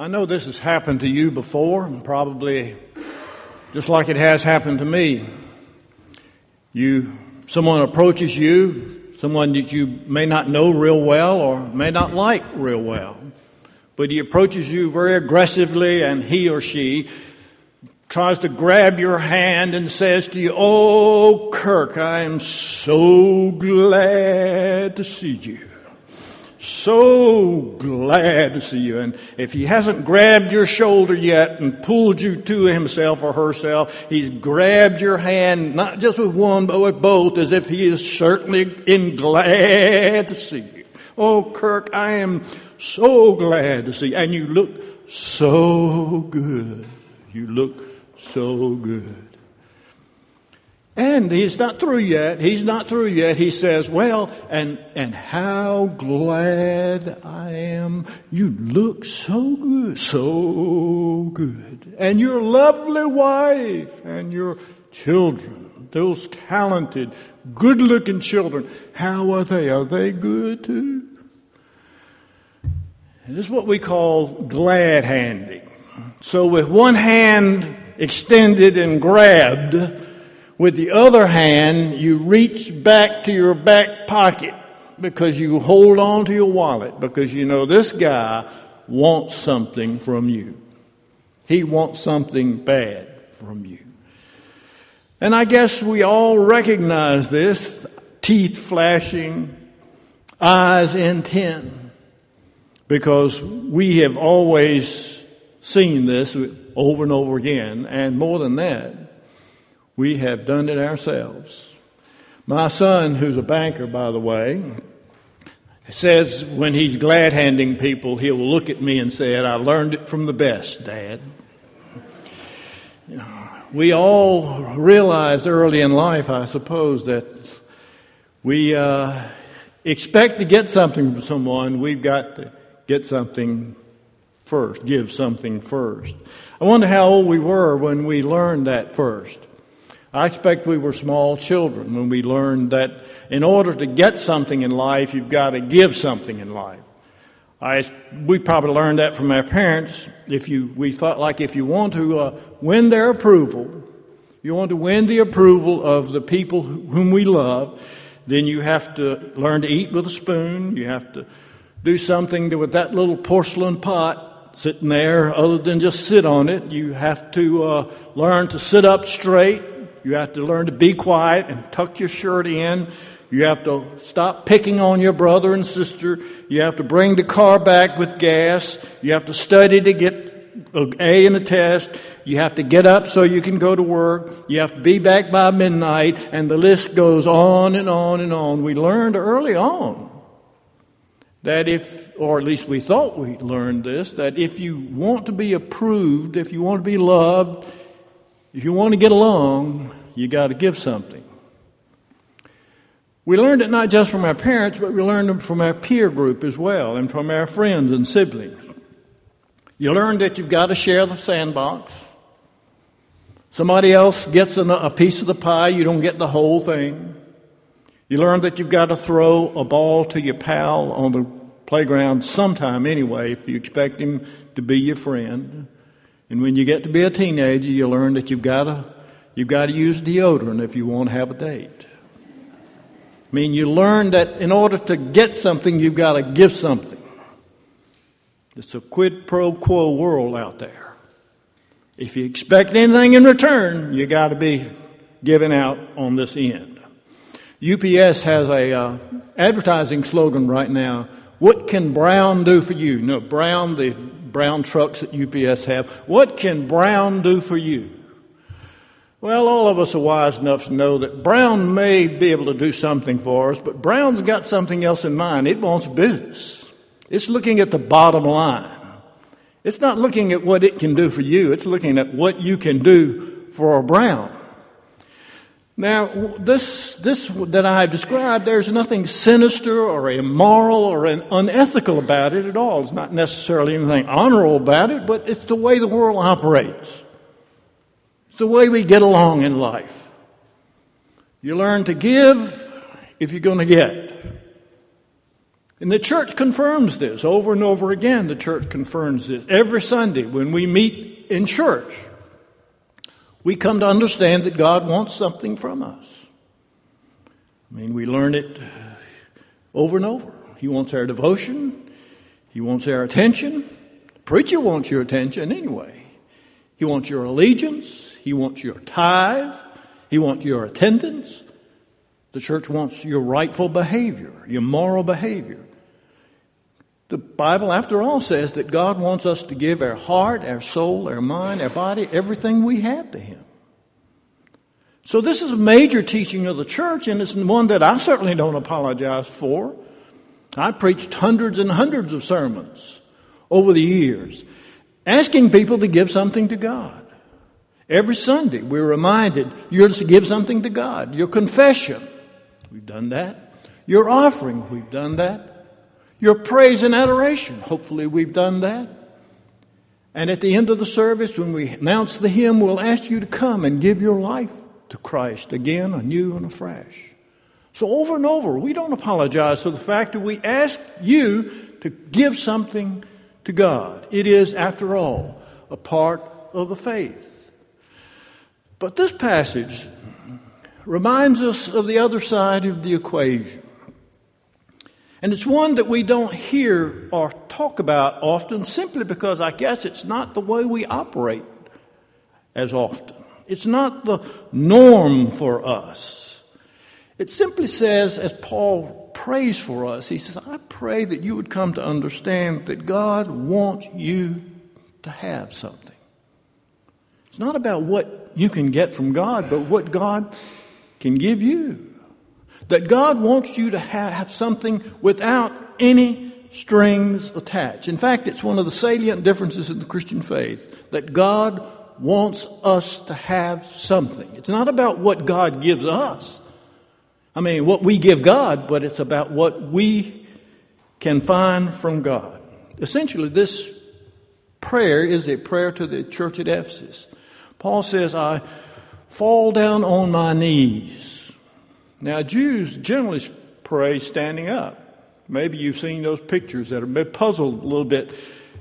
I know this has happened to you before, and probably just like it has happened to me. You, someone approaches you, someone that you may not know real well or may not like real well, but he approaches you very aggressively, and he or she tries to grab your hand and says to you, Oh, Kirk, I am so glad to see you. So glad to see you. And if he hasn't grabbed your shoulder yet and pulled you to himself or herself, he's grabbed your hand, not just with one, but with both, as if he is certainly in glad to see you. Oh, Kirk, I am so glad to see you. And you look so good. You look so good. And he's not through yet. He's not through yet. He says, Well, and, and how glad I am. You look so good, so good. And your lovely wife and your children, those talented, good looking children, how are they? Are they good too? And this is what we call glad handing. So with one hand extended and grabbed, with the other hand, you reach back to your back pocket because you hold on to your wallet because you know this guy wants something from you. He wants something bad from you. And I guess we all recognize this teeth flashing, eyes intent, because we have always seen this over and over again. And more than that, we have done it ourselves. My son, who's a banker, by the way, says when he's glad handing people, he'll look at me and say, I learned it from the best, Dad. We all realize early in life, I suppose, that we uh, expect to get something from someone, we've got to get something first, give something first. I wonder how old we were when we learned that first. I expect we were small children when we learned that in order to get something in life, you've got to give something in life. I, we probably learned that from our parents. If you, we thought like if you want to uh, win their approval, you want to win the approval of the people whom we love, then you have to learn to eat with a spoon. You have to do something to, with that little porcelain pot sitting there other than just sit on it. You have to uh, learn to sit up straight. You have to learn to be quiet and tuck your shirt in. You have to stop picking on your brother and sister. You have to bring the car back with gas. You have to study to get an A in a test. You have to get up so you can go to work. You have to be back by midnight. And the list goes on and on and on. We learned early on that if, or at least we thought we learned this, that if you want to be approved, if you want to be loved, if you want to get along, you got to give something. We learned it not just from our parents, but we learned it from our peer group as well and from our friends and siblings. You learn that you've got to share the sandbox. Somebody else gets a piece of the pie, you don't get the whole thing. You learn that you've got to throw a ball to your pal on the playground sometime anyway if you expect him to be your friend. And when you get to be a teenager, you learn that you've got to, you've got to use deodorant if you want to have a date. I mean, you learn that in order to get something, you've got to give something. It's a quid pro quo world out there. If you expect anything in return, you got to be giving out on this end. UPS has a uh, advertising slogan right now. What can Brown do for you? No, Brown, the brown trucks that UPS have. What can Brown do for you? Well, all of us are wise enough to know that Brown may be able to do something for us, but Brown's got something else in mind. It wants business. It's looking at the bottom line. It's not looking at what it can do for you, it's looking at what you can do for Brown. Now, this, this that I have described, there's nothing sinister or immoral or unethical about it at all. It's not necessarily anything honorable about it, but it's the way the world operates. It's the way we get along in life. You learn to give if you're going to get. And the church confirms this over and over again. The church confirms this. Every Sunday when we meet in church, we come to understand that God wants something from us. I mean, we learn it over and over. He wants our devotion, He wants our attention. The preacher wants your attention anyway. He wants your allegiance, He wants your tithe, He wants your attendance. The church wants your rightful behavior, your moral behavior. The Bible, after all, says that God wants us to give our heart, our soul, our mind, our body, everything we have to Him. So, this is a major teaching of the church, and it's one that I certainly don't apologize for. I preached hundreds and hundreds of sermons over the years, asking people to give something to God. Every Sunday, we're reminded you're to give something to God. Your confession, we've done that. Your offering, we've done that. Your praise and adoration. Hopefully, we've done that. And at the end of the service, when we announce the hymn, we'll ask you to come and give your life to Christ again, anew and afresh. So, over and over, we don't apologize for the fact that we ask you to give something to God. It is, after all, a part of the faith. But this passage reminds us of the other side of the equation. And it's one that we don't hear or talk about often simply because I guess it's not the way we operate as often. It's not the norm for us. It simply says, as Paul prays for us, he says, I pray that you would come to understand that God wants you to have something. It's not about what you can get from God, but what God can give you that God wants you to have something without any strings attached. In fact, it's one of the salient differences in the Christian faith that God wants us to have something. It's not about what God gives us. I mean, what we give God, but it's about what we can find from God. Essentially, this prayer is a prayer to the church at Ephesus. Paul says, I fall down on my knees now, Jews generally pray standing up. Maybe you've seen those pictures that been puzzled a little bit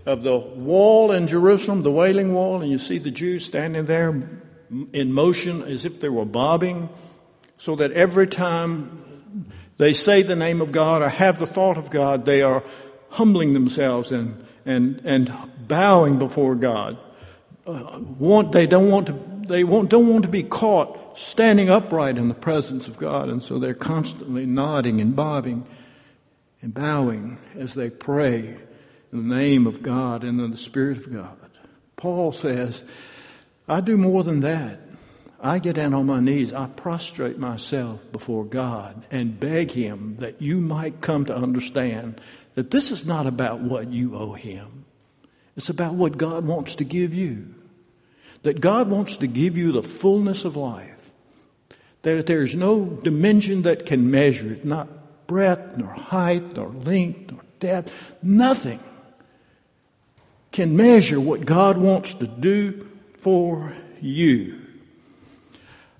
of the wall in Jerusalem, the Wailing Wall, and you see the Jews standing there in motion as if they were bobbing, so that every time they say the name of God or have the thought of God, they are humbling themselves and, and, and bowing before God. Uh, want, they don't want to they don't want to be caught standing upright in the presence of God, and so they're constantly nodding and bobbing and bowing as they pray in the name of God and in the Spirit of God. Paul says, I do more than that. I get down on my knees, I prostrate myself before God and beg Him that you might come to understand that this is not about what you owe Him, it's about what God wants to give you. That God wants to give you the fullness of life, that there's no dimension that can measure it, not breadth, nor height, nor length, nor depth, nothing can measure what God wants to do for you.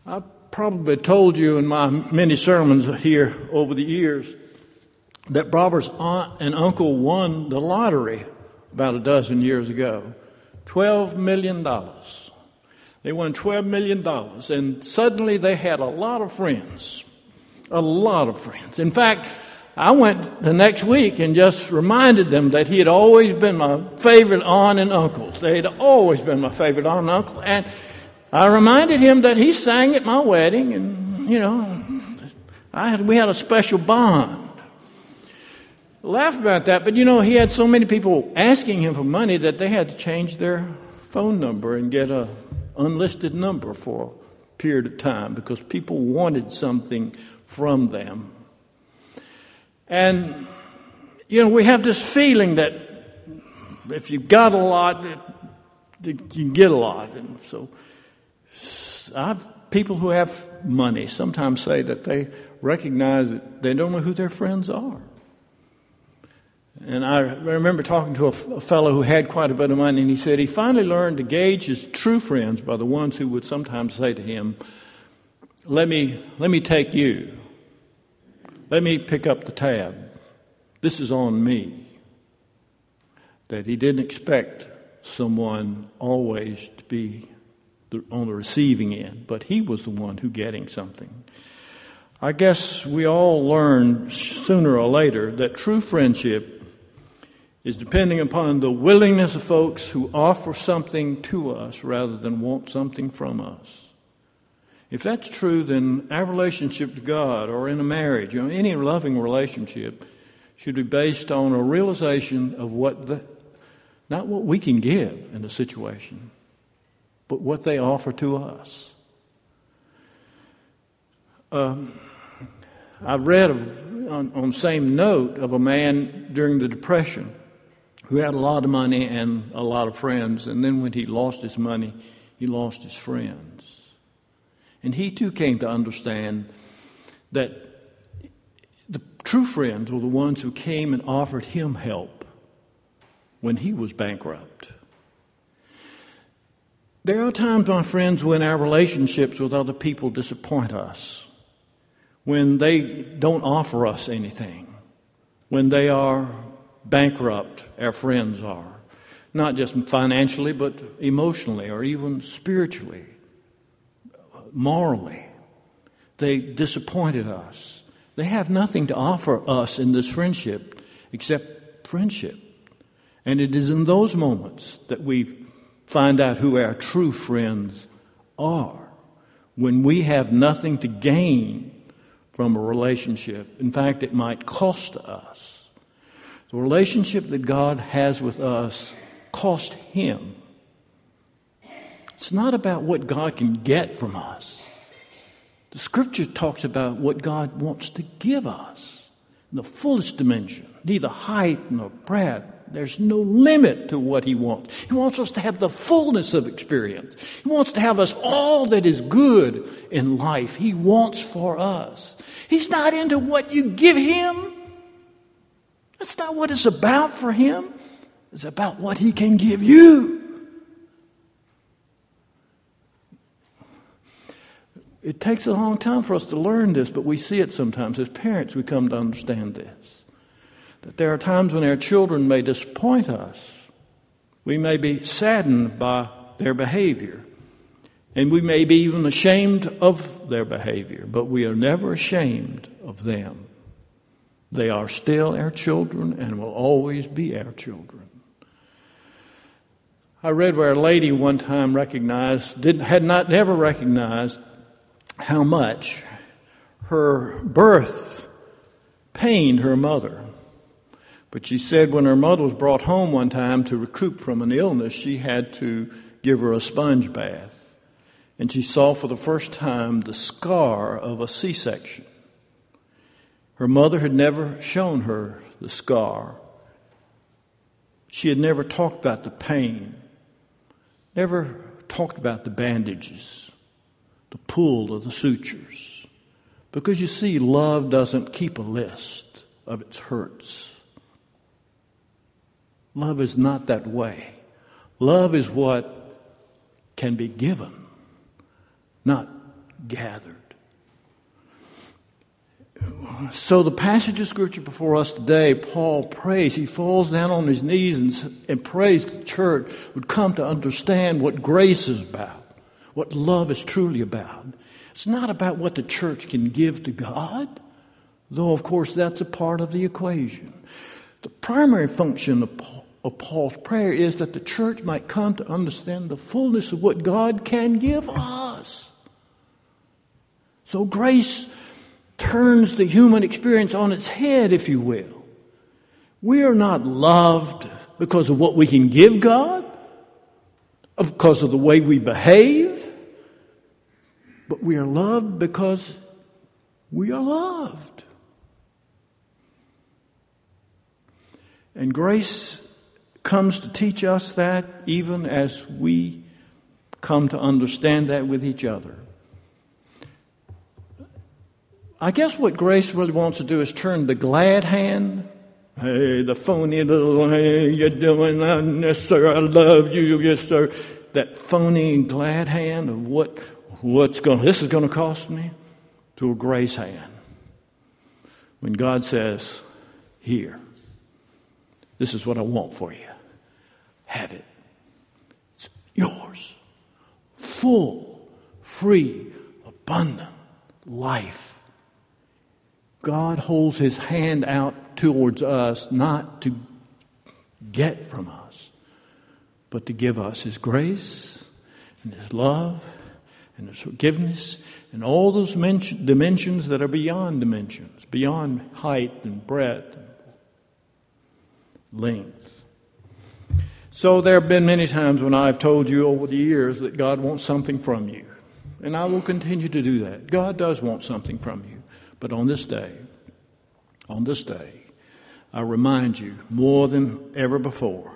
I've probably told you in my many sermons here over the years that Robert's aunt and uncle won the lottery about a dozen years ago. $12 million. They won $12 million, and suddenly they had a lot of friends. A lot of friends. In fact, I went the next week and just reminded them that he had always been my favorite aunt and uncle. They had always been my favorite aunt and uncle. And I reminded him that he sang at my wedding, and, you know, I had, we had a special bond. Laugh about that, but you know, he had so many people asking him for money that they had to change their phone number and get a unlisted number for a period of time because people wanted something from them. And, you know, we have this feeling that if you've got a lot, you can get a lot. And so I've, people who have money sometimes say that they recognize that they don't know who their friends are. And I remember talking to a, fellow who had quite a bit of money, and he said he finally learned to gauge his true friends by the ones who would sometimes say to him, Let me, let me take you. Let me pick up the tab. This is on me. That he didn't expect someone always to be on the receiving end, but he was the one who getting something. I guess we all learn sooner or later that true friendship is depending upon the willingness of folks who offer something to us rather than want something from us. If that's true, then our relationship to God or in a marriage, you know, any loving relationship should be based on a realization of what the, not what we can give in a situation, but what they offer to us. Um, I read of, on, on same note of a man during the Depression who had a lot of money and a lot of friends, and then when he lost his money, he lost his friends. And he too came to understand that the true friends were the ones who came and offered him help when he was bankrupt. There are times, my friends, when our relationships with other people disappoint us, when they don't offer us anything, when they are bankrupt our friends are, not just financially, but emotionally or even spiritually, morally. They disappointed us. They have nothing to offer us in this friendship except friendship. And it is in those moments that we find out who our true friends are. When we have nothing to gain from a relationship. In fact, it might cost us. The relationship that God has with us cost Him. It's not about what God can get from us. The scripture talks about what God wants to give us in the fullest dimension, neither height nor breadth. There's no limit to what He wants. He wants us to have the fullness of experience. He wants to have us all that is good in life. He wants for us. He's not into what you give Him. That's not what it's about for him. It's about what he can give you. It takes a long time for us to learn this, but we see it sometimes. As parents, we come to understand this. That there are times when our children may disappoint us. We may be saddened by their behavior. And we may be even ashamed of their behavior, but we are never ashamed of them. They are still our children and will always be our children. I read where a lady one time recognized, did, had not never recognized how much her birth pained her mother. But she said when her mother was brought home one time to recoup from an illness, she had to give her a sponge bath. And she saw for the first time the scar of a C section. Her mother had never shown her the scar. She had never talked about the pain, never talked about the bandages, the pull of the sutures. Because you see, love doesn't keep a list of its hurts. Love is not that way. Love is what can be given, not gathered. So, the passage of scripture before us today, Paul prays. He falls down on his knees and, and prays the church would come to understand what grace is about, what love is truly about. It's not about what the church can give to God, though, of course, that's a part of the equation. The primary function of, of Paul's prayer is that the church might come to understand the fullness of what God can give us. So, grace turns the human experience on its head, if you will. We are not loved because of what we can give God, because of the way we behave, but we are loved because we are loved. And grace comes to teach us that even as we come to understand that with each other. I guess what grace really wants to do is turn the glad hand. Hey, the phony little, hey, you're doing that, yes, sir, I love you, yes, sir. That phony glad hand of what, what's going, this is going to cost me, to a grace hand. When God says, here, This is what I want for you. Have it. It's yours. Full, free, abundant life. God holds his hand out towards us not to get from us, but to give us his grace and his love and his forgiveness and all those dimensions that are beyond dimensions, beyond height and breadth and length. So there have been many times when I've told you over the years that God wants something from you. And I will continue to do that. God does want something from you. But on this day, on this day, I remind you more than ever before,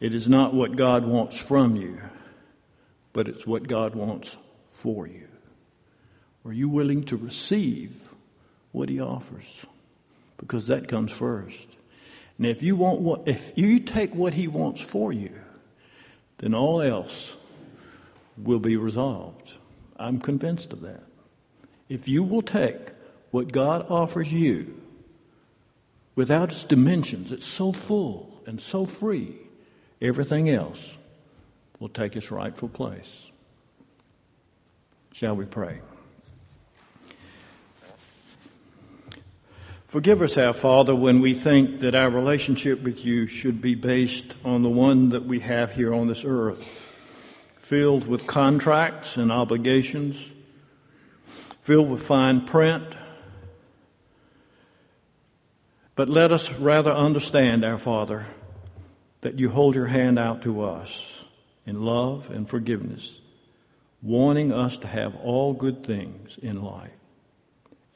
it is not what God wants from you, but it's what God wants for you. Are you willing to receive what He offers? Because that comes first. And if you want what, if you take what He wants for you, then all else will be resolved. I'm convinced of that. If you will take what God offers you without its dimensions, it's so full and so free, everything else will take its rightful place. Shall we pray? Forgive us, our Father, when we think that our relationship with you should be based on the one that we have here on this earth filled with contracts and obligations, filled with fine print. But let us rather understand, our Father, that you hold your hand out to us in love and forgiveness, wanting us to have all good things in life,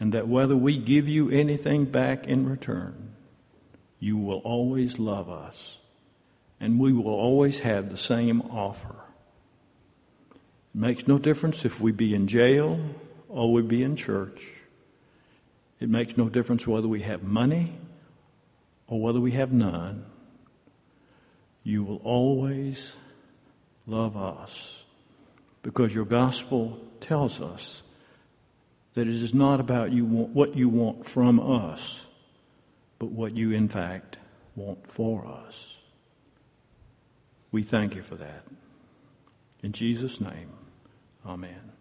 and that whether we give you anything back in return, you will always love us, and we will always have the same offer it makes no difference if we be in jail or we be in church. It makes no difference whether we have money or whether we have none. You will always love us because your gospel tells us that it is not about you what you want from us, but what you in fact want for us. We thank you for that. In Jesus' name. Amen.